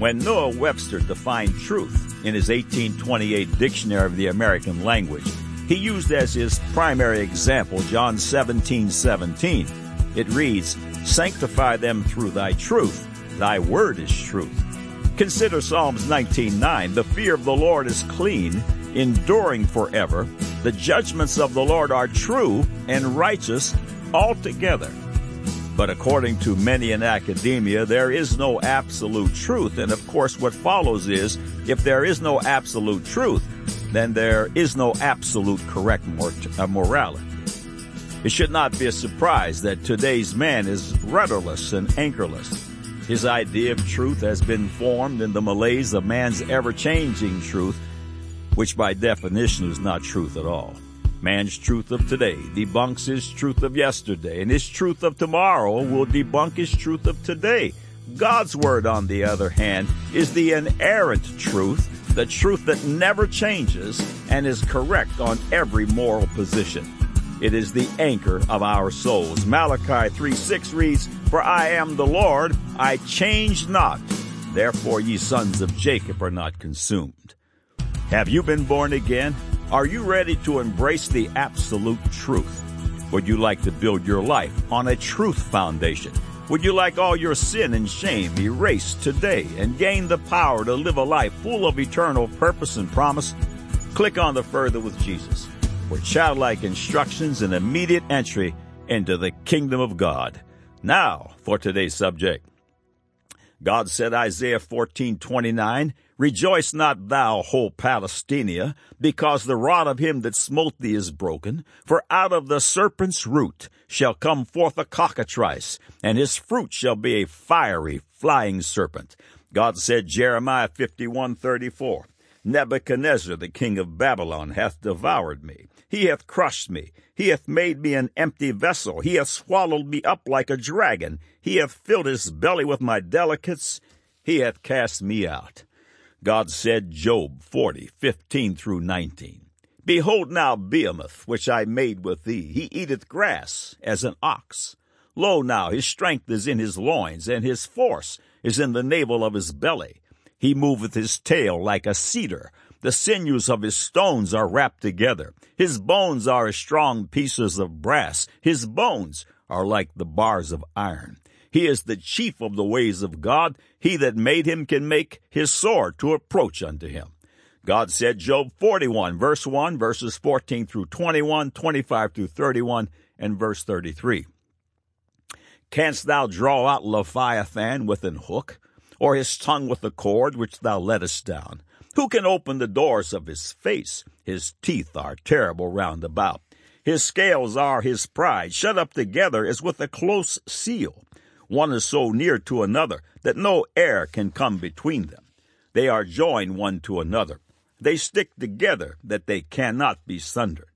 When Noah Webster defined truth in his 1828 Dictionary of the American Language, he used as his primary example John 17, 17. It reads, Sanctify them through thy truth. Thy word is truth. Consider Psalms 19:9. The fear of the Lord is clean, enduring forever. The judgments of the Lord are true and righteous altogether. But according to many in academia, there is no absolute truth. And of course, what follows is if there is no absolute truth, then there is no absolute correct uh, morality. It should not be a surprise that today's man is rudderless and anchorless. His idea of truth has been formed in the malaise of man's ever-changing truth, which by definition is not truth at all. Man's truth of today debunks his truth of yesterday, and his truth of tomorrow will debunk his truth of today. God's word, on the other hand, is the inerrant truth, the truth that never changes and is correct on every moral position. It is the anchor of our souls. Malachi 3 6 reads, For I am the Lord, I change not. Therefore ye sons of Jacob are not consumed. Have you been born again? Are you ready to embrace the absolute truth? Would you like to build your life on a truth foundation? Would you like all your sin and shame erased today and gain the power to live a life full of eternal purpose and promise? Click on the Further with Jesus for childlike instructions and immediate entry into the kingdom of God. Now, for today's subject. God said, Isaiah 14:29, Rejoice not thou, whole Palestina, because the rod of him that smote thee is broken. For out of the serpent's root shall come forth a cockatrice, and his fruit shall be a fiery, flying serpent. God said, Jeremiah 51:34, Nebuchadnezzar the king of Babylon hath devoured me. He hath crushed me. He hath made me an empty vessel. He hath swallowed me up like a dragon. He hath filled his belly with my delicates. He hath cast me out. God said, Job 40, 15 through 19. Behold now Behemoth, which I made with thee. He eateth grass as an ox. Lo now, his strength is in his loins, and his force is in the navel of his belly. He moveth his tail like a cedar. The sinews of his stones are wrapped together. His bones are as strong pieces of brass. His bones are like the bars of iron. He is the chief of the ways of God. He that made him can make his sword to approach unto him. God said, Job 41, verse 1, verses 14 through 21, 25 through 31, and verse 33. Canst thou draw out Leviathan with an hook? or his tongue with the cord which thou lettest down? Who can open the doors of his face? His teeth are terrible round about. His scales are his pride, shut up together as with a close seal. One is so near to another that no air can come between them. They are joined one to another. They stick together that they cannot be sundered.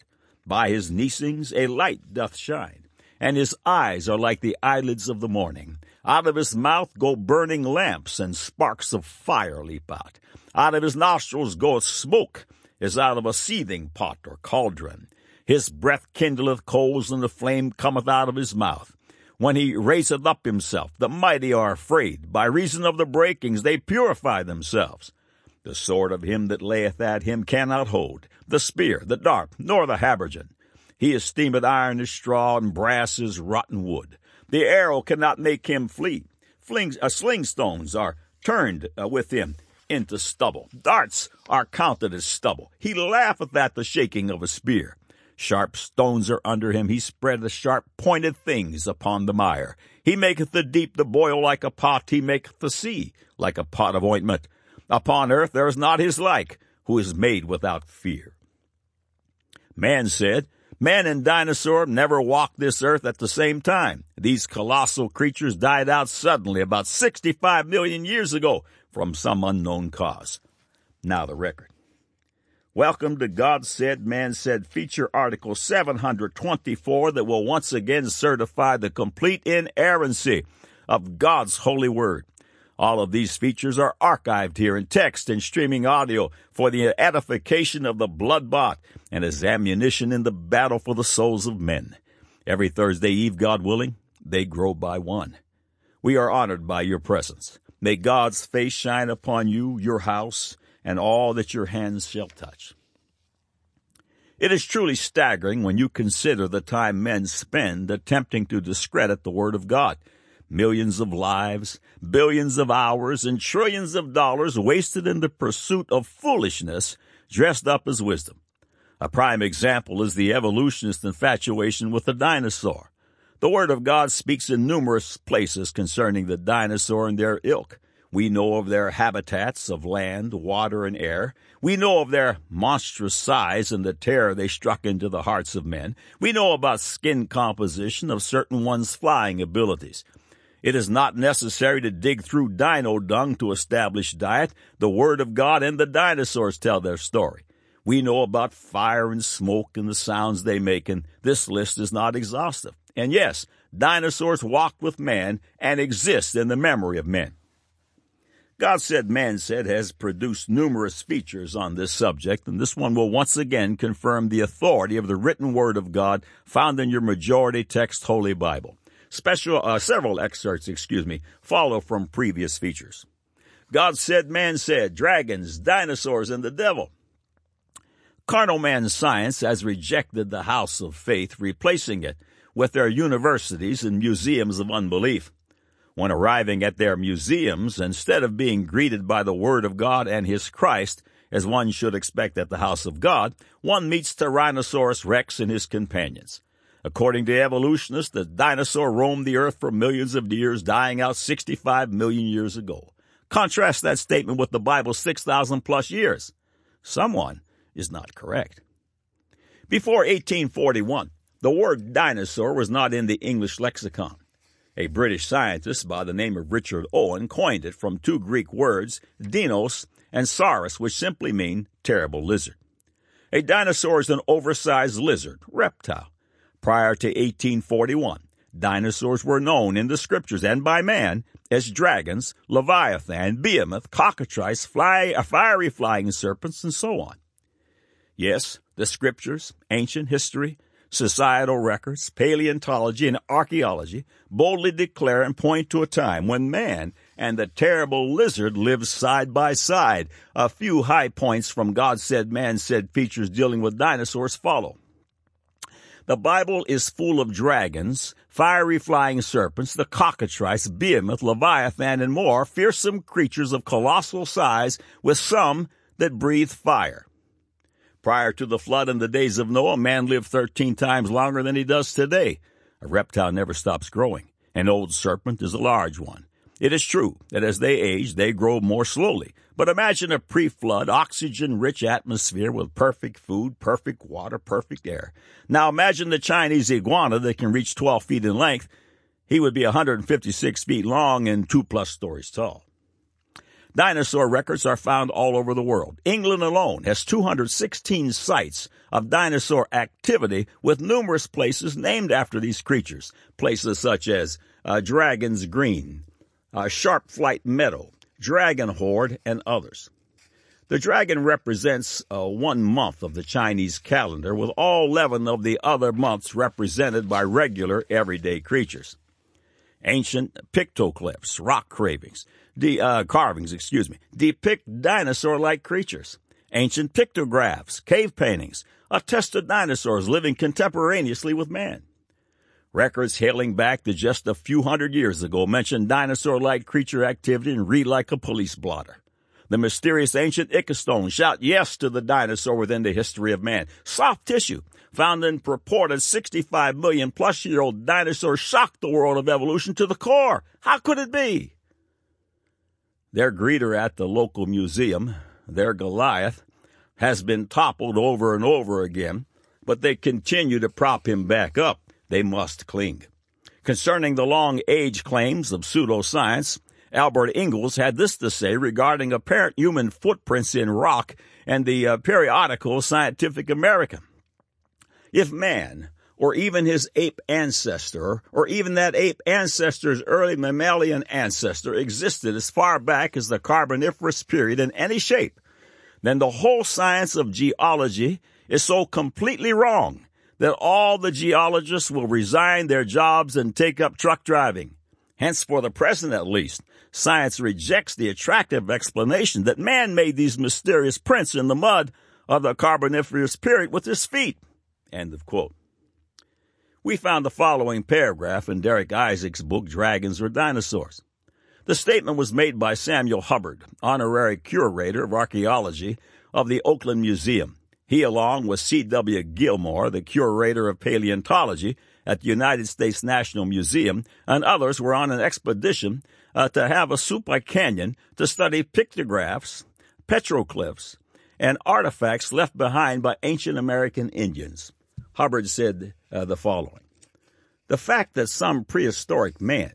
By his neesings a light doth shine, and his eyes are like the eyelids of the morning. Out of his mouth go burning lamps, and sparks of fire leap out. Out of his nostrils goeth smoke, as out of a seething pot or cauldron. His breath kindleth coals, and the flame cometh out of his mouth. When he raiseth up himself, the mighty are afraid. By reason of the breakings they purify themselves. The sword of him that layeth at him cannot hold, the spear, the dart, nor the habergeon. He esteemeth iron as straw, and brass as rotten wood. The arrow cannot make him flee. Flings, uh, sling stones are turned uh, with him into stubble. Darts are counted as stubble. He laugheth at the shaking of a spear. Sharp stones are under him. He spreadeth sharp pointed things upon the mire. He maketh the deep to boil like a pot. He maketh the sea like a pot of ointment. Upon earth there is not his like, who is made without fear. Man said, Man and dinosaur never walked this earth at the same time. These colossal creatures died out suddenly about 65 million years ago from some unknown cause. Now the record. Welcome to God Said, Man Said feature article 724 that will once again certify the complete inerrancy of God's holy word. All of these features are archived here in text and streaming audio for the edification of the blood bought and as ammunition in the battle for the souls of men. Every Thursday Eve, God willing, they grow by one. We are honored by your presence. May God's face shine upon you, your house, and all that your hands shall touch. It is truly staggering when you consider the time men spend attempting to discredit the Word of God. Millions of lives, billions of hours, and trillions of dollars wasted in the pursuit of foolishness dressed up as wisdom. A prime example is the evolutionist infatuation with the dinosaur. The Word of God speaks in numerous places concerning the dinosaur and their ilk. We know of their habitats of land, water, and air. We know of their monstrous size and the terror they struck into the hearts of men. We know about skin composition of certain ones' flying abilities. It is not necessary to dig through dino dung to establish diet. The Word of God and the dinosaurs tell their story. We know about fire and smoke and the sounds they make, and this list is not exhaustive. And yes, dinosaurs walked with man and exist in the memory of men. God Said, Man Said has produced numerous features on this subject, and this one will once again confirm the authority of the written Word of God found in your majority text Holy Bible. Special, uh, several excerpts, excuse me, follow from previous features. God Said, Man Said, Dragons, Dinosaurs, and the Devil. Carnal man's science has rejected the house of faith, replacing it with their universities and museums of unbelief. When arriving at their museums, instead of being greeted by the Word of God and His Christ, as one should expect at the house of God, one meets Tyrannosaurus rex and his companions. According to evolutionists, the dinosaur roamed the earth for millions of years, dying out 65 million years ago. Contrast that statement with the Bible's 6,000 plus years. Someone is not correct. Before 1841, the word dinosaur was not in the English lexicon. A British scientist by the name of Richard Owen coined it from two Greek words, dinos and saurus, which simply mean terrible lizard. A dinosaur is an oversized lizard, reptile. Prior to 1841, dinosaurs were known in the scriptures and by man as dragons, leviathan, behemoth, cockatrice, fly, uh, fiery flying serpents, and so on. Yes, the scriptures, ancient history, societal records, paleontology, and archaeology boldly declare and point to a time when man and the terrible lizard lived side by side. A few high points from God said, man said features dealing with dinosaurs follow. The Bible is full of dragons, fiery flying serpents, the cockatrice, behemoth, leviathan, and more fearsome creatures of colossal size with some that breathe fire. Prior to the flood in the days of Noah, man lived 13 times longer than he does today. A reptile never stops growing. An old serpent is a large one. It is true that as they age, they grow more slowly. But imagine a pre-flood, oxygen-rich atmosphere with perfect food, perfect water, perfect air. Now imagine the Chinese iguana that can reach 12 feet in length. He would be 156 feet long and two plus stories tall. Dinosaur records are found all over the world. England alone has 216 sites of dinosaur activity with numerous places named after these creatures. Places such as uh, Dragon's Green, uh, Sharp Flight Meadow, Dragon Horde, and others. The dragon represents uh, one month of the Chinese calendar, with all 11 of the other months represented by regular everyday creatures. Ancient pictoglyphs, rock cravings, de, uh, carvings, excuse me, depict dinosaur-like creatures. Ancient pictographs, cave paintings, attested dinosaurs living contemporaneously with man. Records hailing back to just a few hundred years ago mention dinosaur-like creature activity and read like a police blotter. The mysterious ancient Ica stone shout yes to the dinosaur within the history of man. Soft tissue, found in purported 65 million plus year old dinosaurs shocked the world of evolution to the core. How could it be? Their greeter at the local museum, their Goliath, has been toppled over and over again, but they continue to prop him back up. They must cling. Concerning the long age claims of pseudoscience, Albert Ingalls had this to say regarding apparent human footprints in rock and the uh, periodical Scientific American. If man, or even his ape ancestor, or even that ape ancestor's early mammalian ancestor existed as far back as the Carboniferous period in any shape, then the whole science of geology is so completely wrong that all the geologists will resign their jobs and take up truck driving. Hence, for the present at least, science rejects the attractive explanation that man made these mysterious prints in the mud of the Carboniferous period with his feet. End of quote. We found the following paragraph in Darek Isaacs' book, Dragons or Dinosaurs. The statement was made by Samuel Hubbard, honorary curator of archaeology of the Oakland Museum. He, along with C.W. Gilmore, the curator of paleontology at the United States National Museum, and others were on an expedition uh, to Havasupai Canyon to study pictographs, petroglyphs, and artifacts left behind by ancient American Indians. Hubbard said uh, the following The fact that some prehistoric man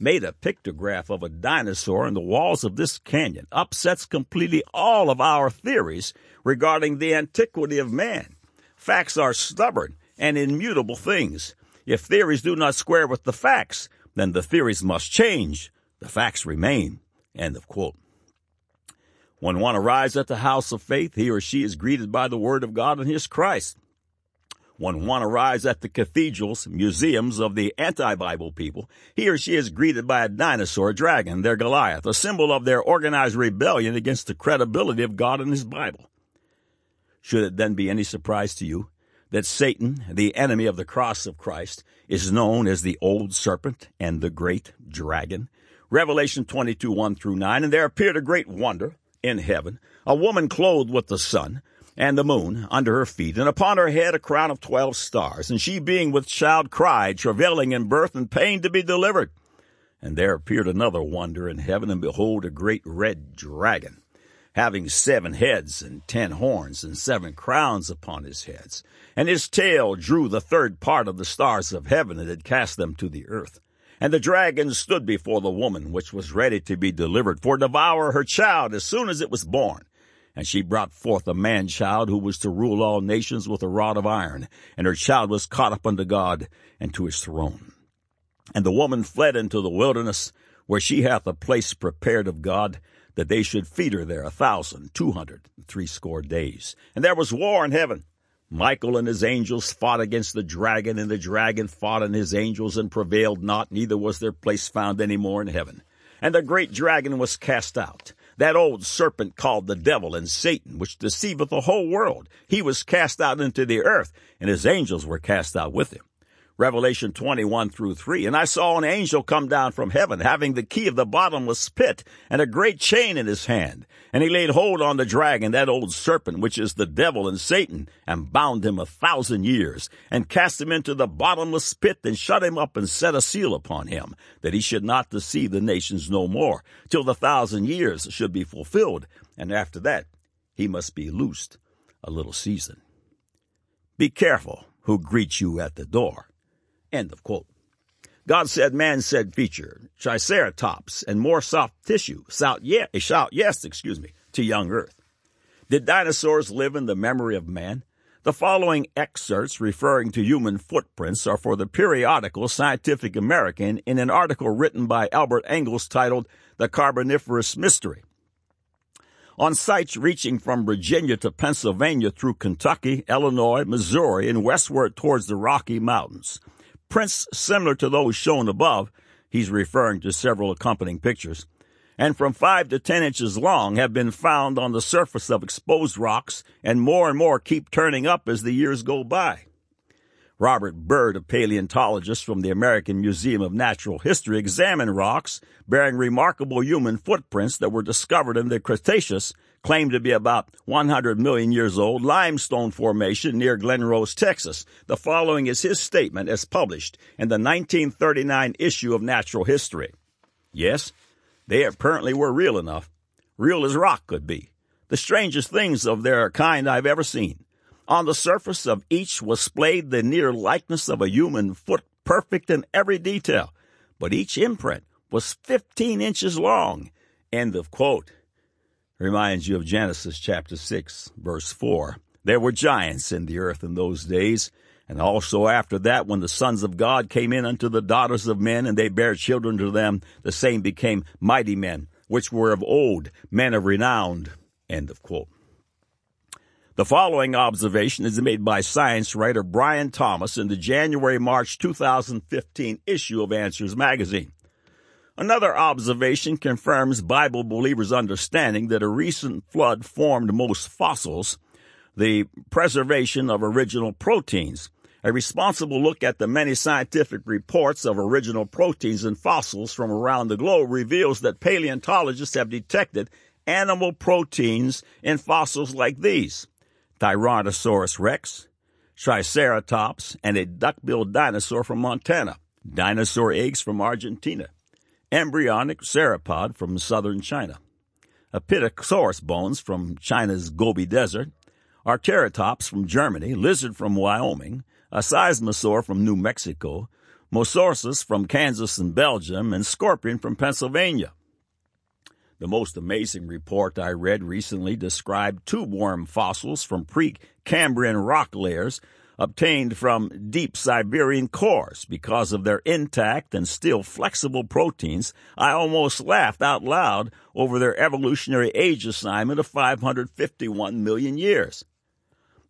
made a pictograph of a dinosaur in the walls of this canyon upsets completely all of our theories regarding the antiquity of man. Facts are stubborn and immutable things. If theories do not square with the facts, then the theories must change. The facts remain. End of quote. When one arrives at the house of faith, he or she is greeted by the word of God and his Christ. When one arrives at the cathedrals, museums of the anti-Bible people, he or she is greeted by a dinosaur dragon, their Goliath, a symbol of their organized rebellion against the credibility of God and his Bible. Should it then be any surprise to you that Satan, the enemy of the cross of Christ, is known as the old serpent and the great dragon? Revelation 22, 1 through 9, and there appeared a great wonder in heaven, a woman clothed with the sun, and the moon under her feet, and upon her head a crown of twelve stars. And she, being with child, cried, travailing in birth and pain to be delivered. And there appeared another wonder in heaven, and behold, a great red dragon, having seven heads and ten horns, and seven crowns upon his heads. And his tail drew the third part of the stars of heaven, and had cast them to the earth. And the dragon stood before the woman, which was ready to be delivered, for devour her child as soon as it was born. And she brought forth a man child who was to rule all nations with a rod of iron, and her child was caught up unto God and to his throne. And the woman fled into the wilderness, where she hath a place prepared of God, that they should feed her there a thousand two hundred and threescore days. And there was war in heaven. Michael and his angels fought against the dragon, and the dragon fought and his angels and prevailed not, neither was their place found any more in heaven. And the great dragon was cast out that old serpent called the devil and Satan, which deceiveth the whole world. He was cast out into the earth, and his angels were cast out with him. Revelation 21 through 3. And I saw an angel come down from heaven, having the key of the bottomless pit, and a great chain in his hand. And he laid hold on the dragon, that old serpent, which is the devil and Satan, and bound him a thousand years, and cast him into the bottomless pit, and shut him up, and set a seal upon him, that he should not deceive the nations no more, till the thousand years should be fulfilled. And after that, he must be loosed a little season. Be careful who greets you at the door End of quote. God said, man said feature, triceratops, and more soft tissue, shout yes, eh, shout yes, excuse me, to young earth. Did dinosaurs live in the memory of man? The following excerpts referring to human footprints are for the periodical Scientific American in an article written by Albert Ingalls titled The Carboniferous Mystery. On sites reaching from Virginia to Pennsylvania through Kentucky, Illinois, Missouri, and westward towards the Rocky Mountains, prints similar to those shown above, he's referring to several accompanying pictures, and from 5 to 10 inches long have been found on the surface of exposed rocks, and more and more keep turning up as the years go by. Robert Bird, a paleontologist from the American Museum of Natural History, examined rocks bearing remarkable human footprints that were discovered in the Cretaceous claimed to be about 100 million years old limestone formation near Glen Rose, Texas. The following is his statement as published in the 1939 issue of Natural History. Yes, they apparently were real enough, real as rock could be. The strangest things of their kind I've ever seen. On the surface of each was splayed the near likeness of a human foot, perfect in every detail, but each imprint was 15 inches long. End of quote reminds you of Genesis chapter 6, verse 4. There were giants in the earth in those days, and also after that, when the sons of God came in unto the daughters of men, and they bare children to them, the same became mighty men, which were of old, men of renown. End of quote. The following observation is made by science writer Brian Thomas in the January March 2015 issue of Answers magazine. Another observation confirms Bible believers' understanding that a recent flood formed most fossils, the preservation of original proteins. A responsible look at the many scientific reports of original proteins in fossils from around the globe reveals that paleontologists have detected animal proteins in fossils like these. Tyrannosaurus rex, Triceratops, and a duck-billed dinosaur from Montana, dinosaur eggs from Argentina, embryonic sauropod from southern China, Apatosaurus bones from China's Gobi Desert, Archaeopteryx from Germany, lizard from Wyoming, a seismosaur from New Mexico, Mosasaurus from Kansas and Belgium, and scorpion from Pennsylvania. The most amazing report I read recently described tube worm fossils from pre-Cambrian rock layers obtained from deep Siberian cores. Because of their intact and still flexible proteins, I almost laughed out loud over their evolutionary age assignment of 551 million years.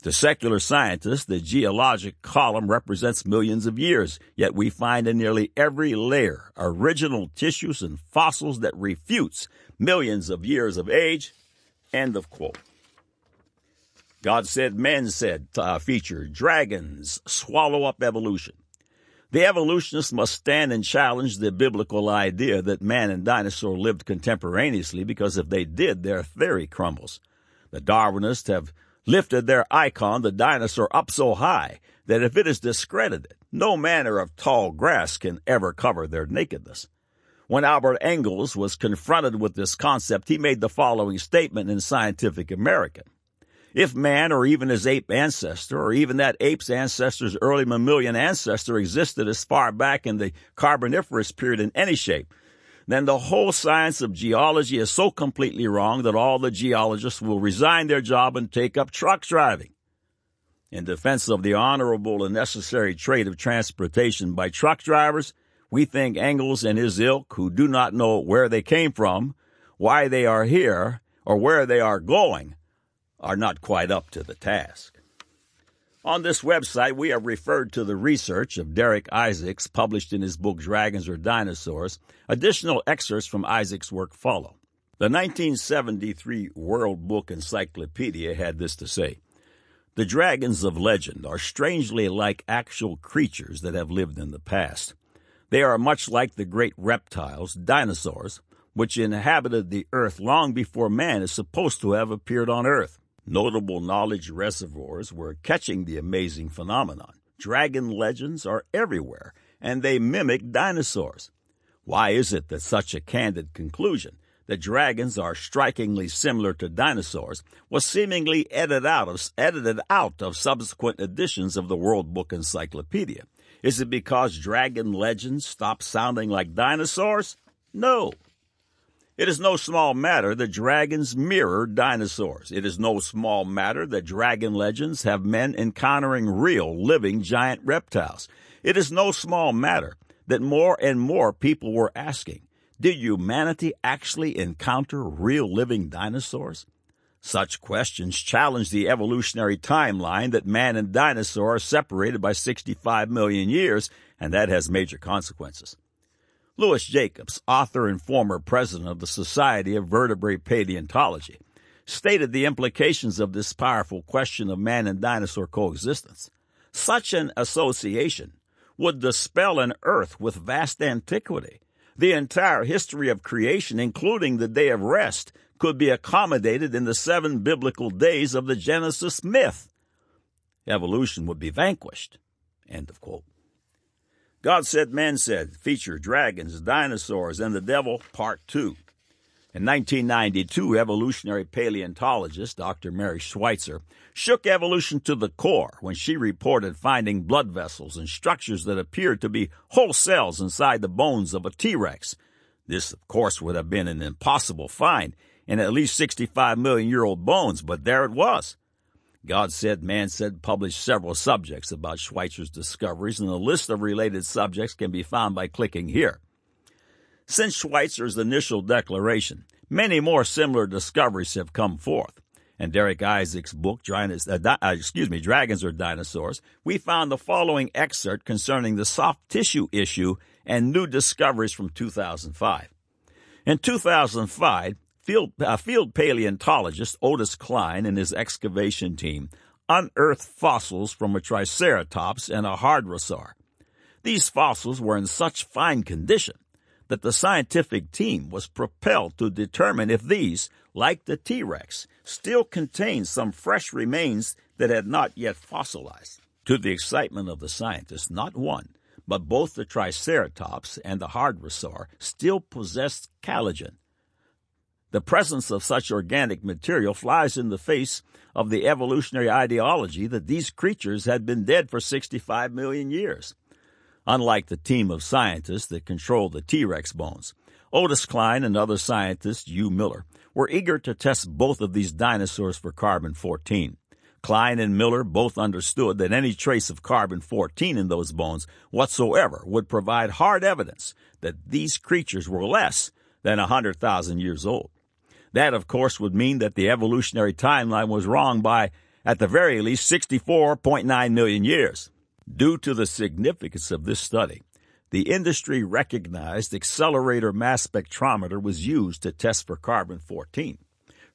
To secular scientists, the geologic column represents millions of years, yet we find in nearly every layer original tissues and fossils that refutes millions of years of age. End of quote. God said, men said, uh, feature dragons swallow up evolution. The evolutionists must stand and challenge the biblical idea that man and dinosaur lived contemporaneously because if they did, their theory crumbles. The Darwinists have lifted their icon, the dinosaur, up so high that if it is discredited, no manner of tall grass can ever cover their nakedness. When Albert Ingalls was confronted with this concept, he made the following statement in Scientific American. If man or even his ape ancestor or even that ape's ancestor's early mammalian ancestor existed as far back in the Carboniferous period in any shape, then the whole science of geology is so completely wrong that all the geologists will resign their job and take up truck driving. In defense of the honorable and necessary trade of transportation by truck drivers, we think Ingalls and his ilk, who do not know where they came from, why they are here, or where they are going, are not quite up to the task. On this website, we have referred to the research of Darek Isaacs published in his book Dragons or Dinosaurs. Additional excerpts from Isaacs' work follow. The 1973 World Book Encyclopedia had this to say The dragons of legend are strangely like actual creatures that have lived in the past. They are much like the great reptiles, dinosaurs, which inhabited the earth long before man is supposed to have appeared on earth. Notable knowledge reservoirs were catching the amazing phenomenon. Dragon legends are everywhere, and they mimic dinosaurs. Why is it that such a candid conclusion that dragons are strikingly similar to dinosaurs was seemingly edited out of, edited out of subsequent editions of the World Book Encyclopedia? Is it because dragon legends stopped sounding like dinosaurs? No. It is no small matter that dragons mirror dinosaurs. It is no small matter that dragon legends have men encountering real, living giant reptiles. It is no small matter that more and more people were asking, did humanity actually encounter real living dinosaurs? Such questions challenge the evolutionary timeline that man and dinosaur are separated by 65 million years, and that has major consequences. Louis Jacobs, author and former president of the Society of Vertebrate Paleontology, stated the implications of this powerful question of man and dinosaur coexistence. Such an association would dispel an earth with vast antiquity. The entire history of creation, including the day of rest, could be accommodated in the seven biblical days of the Genesis myth. Evolution would be vanquished. End of quote. God Said, Man Said feature dragons, dinosaurs, and the devil, part two. In 1992, evolutionary paleontologist Dr. Mary Schweitzer shook evolution to the core when she reported finding blood vessels and structures that appeared to be whole cells inside the bones of a T-Rex. This, of course, would have been an impossible find in at least 65 million year old bones, but there it was. God Said, Man Said published several subjects about Schweitzer's discoveries, and a list of related subjects can be found by clicking here. Since Schweitzer's initial declaration, many more similar discoveries have come forth. In Darek Isaacs' book, uh, uh, excuse me, Dragons or Dinosaurs, we found the following excerpt concerning the soft tissue issue and new discoveries from 2005. In 2005, field, uh, field paleontologist Otis Kline and his excavation team unearthed fossils from a Triceratops and a Hadrosaur. These fossils were in such fine condition that the scientific team was propelled to determine if these, like the T Rex, still contained some fresh remains that had not yet fossilized. To the excitement of the scientists, not one, but both the Triceratops and the Hadrosaur still possessed collagen, the presence of such organic material flies in the face of the evolutionary ideology that these creatures had been dead for 65 million years. Unlike the team of scientists that controlled the T Rex bones, Otis Kline and other scientists, Hugh Miller, were eager to test both of these dinosaurs for carbon 14. Kline and Miller both understood that any trace of carbon 14 in those bones whatsoever would provide hard evidence that these creatures were less than a 100,000 years old. That, of course, would mean that the evolutionary timeline was wrong by, at the very least, 64.9 million years. Due to the significance of this study, the industry recognized accelerator mass spectrometer was used to test for carbon 14.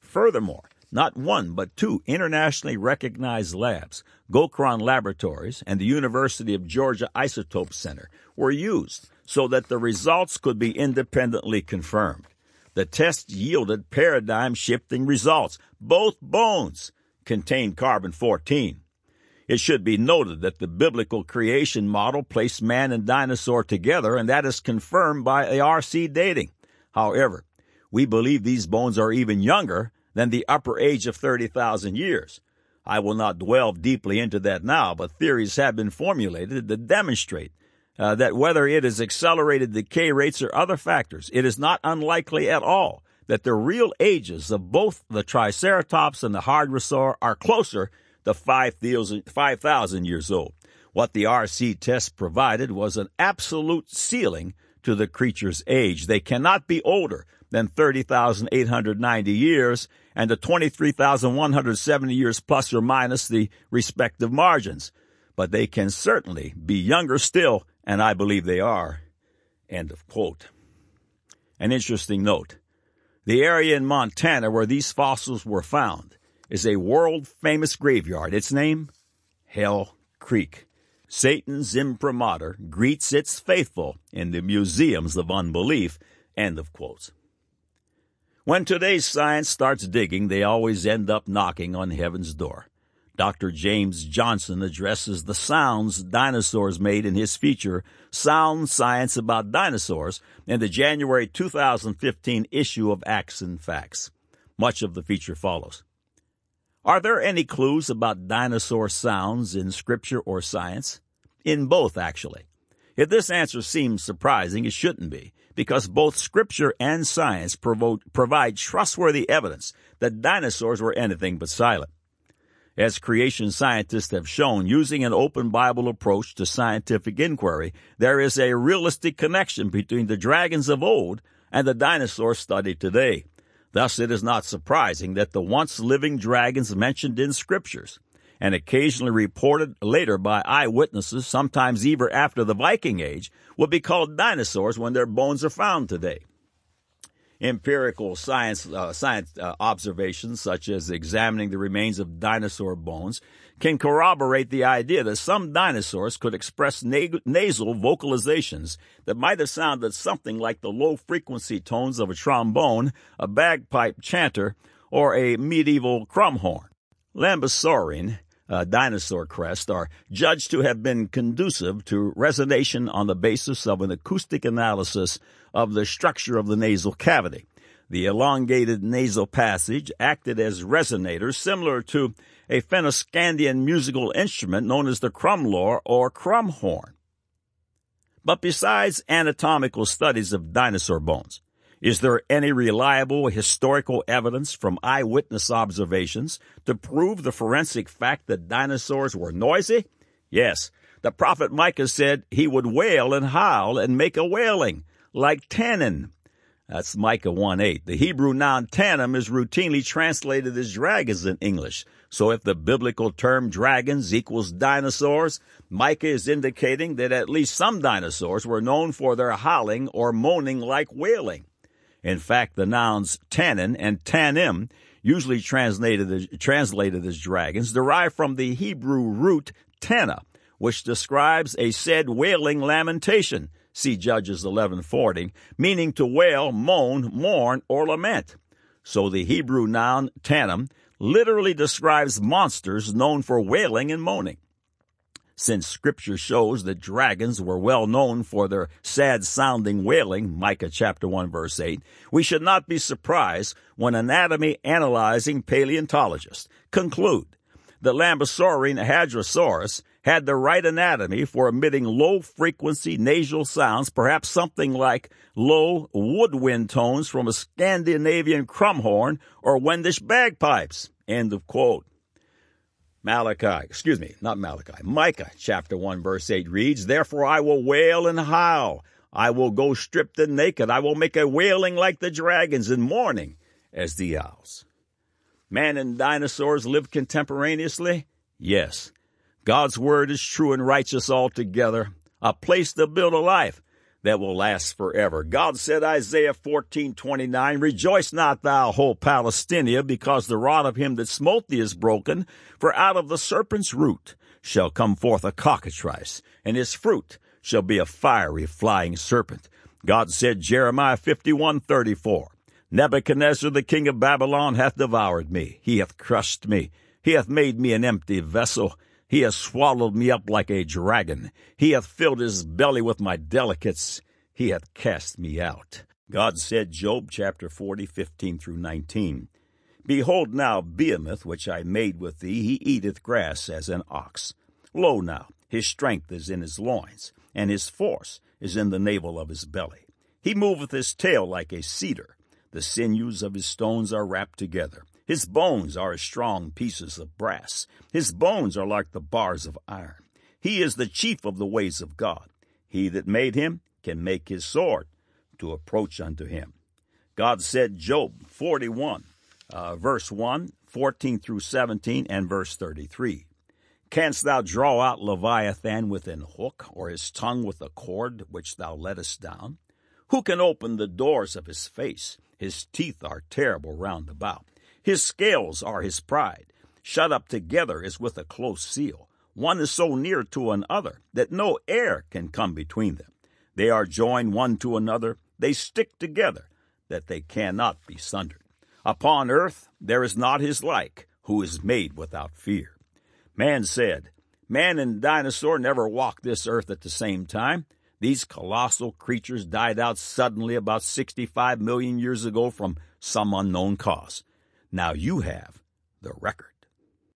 Furthermore, not one but two internationally recognized labs, Geochron Laboratories and the University of Georgia Isotope Center, were used so that the results could be independently confirmed. The test yielded paradigm shifting results. Both bones contained carbon 14. It should be noted that the biblical creation model placed man and dinosaur together, and that is confirmed by ARC dating. However, we believe these bones are even younger than the upper age of 30,000 years. I will not dwell deeply into that now, but theories have been formulated to demonstrate uh, that whether it is accelerated decay rates or other factors, it is not unlikely at all that the real ages of both the Triceratops and the Hadrosaur are closer to 5,000 years old. What the RC test provided was an absolute ceiling to the creature's age. They cannot be older than 30,890 years and the 23,170 years plus or minus the respective margins. But they can certainly be younger still and I believe they are. End of quote. An interesting note. The area in Montana where these fossils were found is a world famous graveyard. Its name? Hell Creek. Satan's imprimatur greets its faithful in the museums of unbelief. End of quotes. When today's science starts digging, they always end up knocking on heaven's door. Dr. James Johnson addresses the sounds dinosaurs made in his feature, Sound Science About Dinosaurs, in the January 2015 issue of Acts and Facts. Much of the feature follows. Are there any clues about dinosaur sounds in scripture or science? In both, actually. If this answer seems surprising, it shouldn't be, because both scripture and science provide trustworthy evidence that dinosaurs were anything but silent. As creation scientists have shown, using an open Bible approach to scientific inquiry, there is a realistic connection between the dragons of old and the dinosaurs studied today. Thus, it is not surprising that the once living dragons mentioned in scriptures and occasionally reported later by eyewitnesses, sometimes even after the Viking Age, will be called dinosaurs when their bones are found today empirical science, uh, science uh, observations, such as examining the remains of dinosaur bones, can corroborate the idea that some dinosaurs could express na- nasal vocalizations that might have sounded something like the low frequency tones of a trombone, a bagpipe chanter, or a medieval crumhorn. Lambeosaurine, uh, dinosaur crest are judged to have been conducive to resonation on the basis of an acoustic analysis of the structure of the nasal cavity. The elongated nasal passage acted as resonators similar to a Fennoscandian musical instrument known as the crumlor or crumhorn. But besides anatomical studies of dinosaur bones, is there any reliable historical evidence from eyewitness observations to prove the forensic fact that dinosaurs were noisy? Yes. The prophet Micah said he would wail and howl and make a wailing, like Tannin. That's Micah 1 8. The Hebrew noun tannim is routinely translated as dragons in English. So if the biblical term dragons equals dinosaurs, Micah is indicating that at least some dinosaurs were known for their howling or moaning like wailing. In fact, the nouns tannin and tannim, usually translated as, translated as dragons, derive from the Hebrew root tana, which describes a said wailing lamentation See Judges 11:40, meaning to wail, moan, mourn, or lament. So the Hebrew noun tannim literally describes monsters known for wailing and moaning. Since scripture shows that dragons were well known for their sad sounding wailing, Micah chapter 1 verse 8, we should not be surprised when anatomy analyzing paleontologists conclude that Lambeosaurine hadrosaurus had the right anatomy for emitting low frequency nasal sounds, perhaps something like low woodwind tones from a Scandinavian crumhorn or Wendish bagpipes. End of quote. Malachi, excuse me, not Malachi, Micah chapter 1 verse 8 reads, Therefore I will wail and howl. I will go stripped and naked. I will make a wailing like the dragons and mourning as the owls. Man and dinosaurs lived contemporaneously? Yes. God's word is true and righteous altogether, a place to build a life that will last forever. God said, Isaiah 14:29, Rejoice not thou, whole Palestina, because the rod of him that smote thee is broken, for out of the serpent's root shall come forth a cockatrice, and his fruit shall be a fiery flying serpent. God said, Jeremiah 51:34, Nebuchadnezzar the king of Babylon hath devoured me, he hath crushed me, he hath made me an empty vessel, he has swallowed me up like a dragon. He hath filled his belly with my delicates. He hath cast me out. God said, Job chapter 40, 15 through 19, Behold now Behemoth, which I made with thee, he eateth grass as an ox. Lo now, his strength is in his loins, and his force is in the navel of his belly. He moveth his tail like a cedar. The sinews of his stones are wrapped together. His bones are as strong pieces of brass. His bones are like the bars of iron. He is the chief of the ways of God. He that made him can make his sword to approach unto him. God said, Job 41, uh, verse 1, 14 through 17, and verse 33. Canst thou draw out Leviathan with an hook, or his tongue with a cord which thou lettest down? Who can open the doors of his face? His teeth are terrible round about. His scales are his pride. Shut up together as with a close seal. One is so near to another that no air can come between them. They are joined one to another. They stick together that they cannot be sundered. Upon earth there is not his like, who is made without fear. Man said, Man and dinosaur never walked this earth at the same time. These colossal creatures died out suddenly about 65 million years ago from some unknown cause. Now you have the record.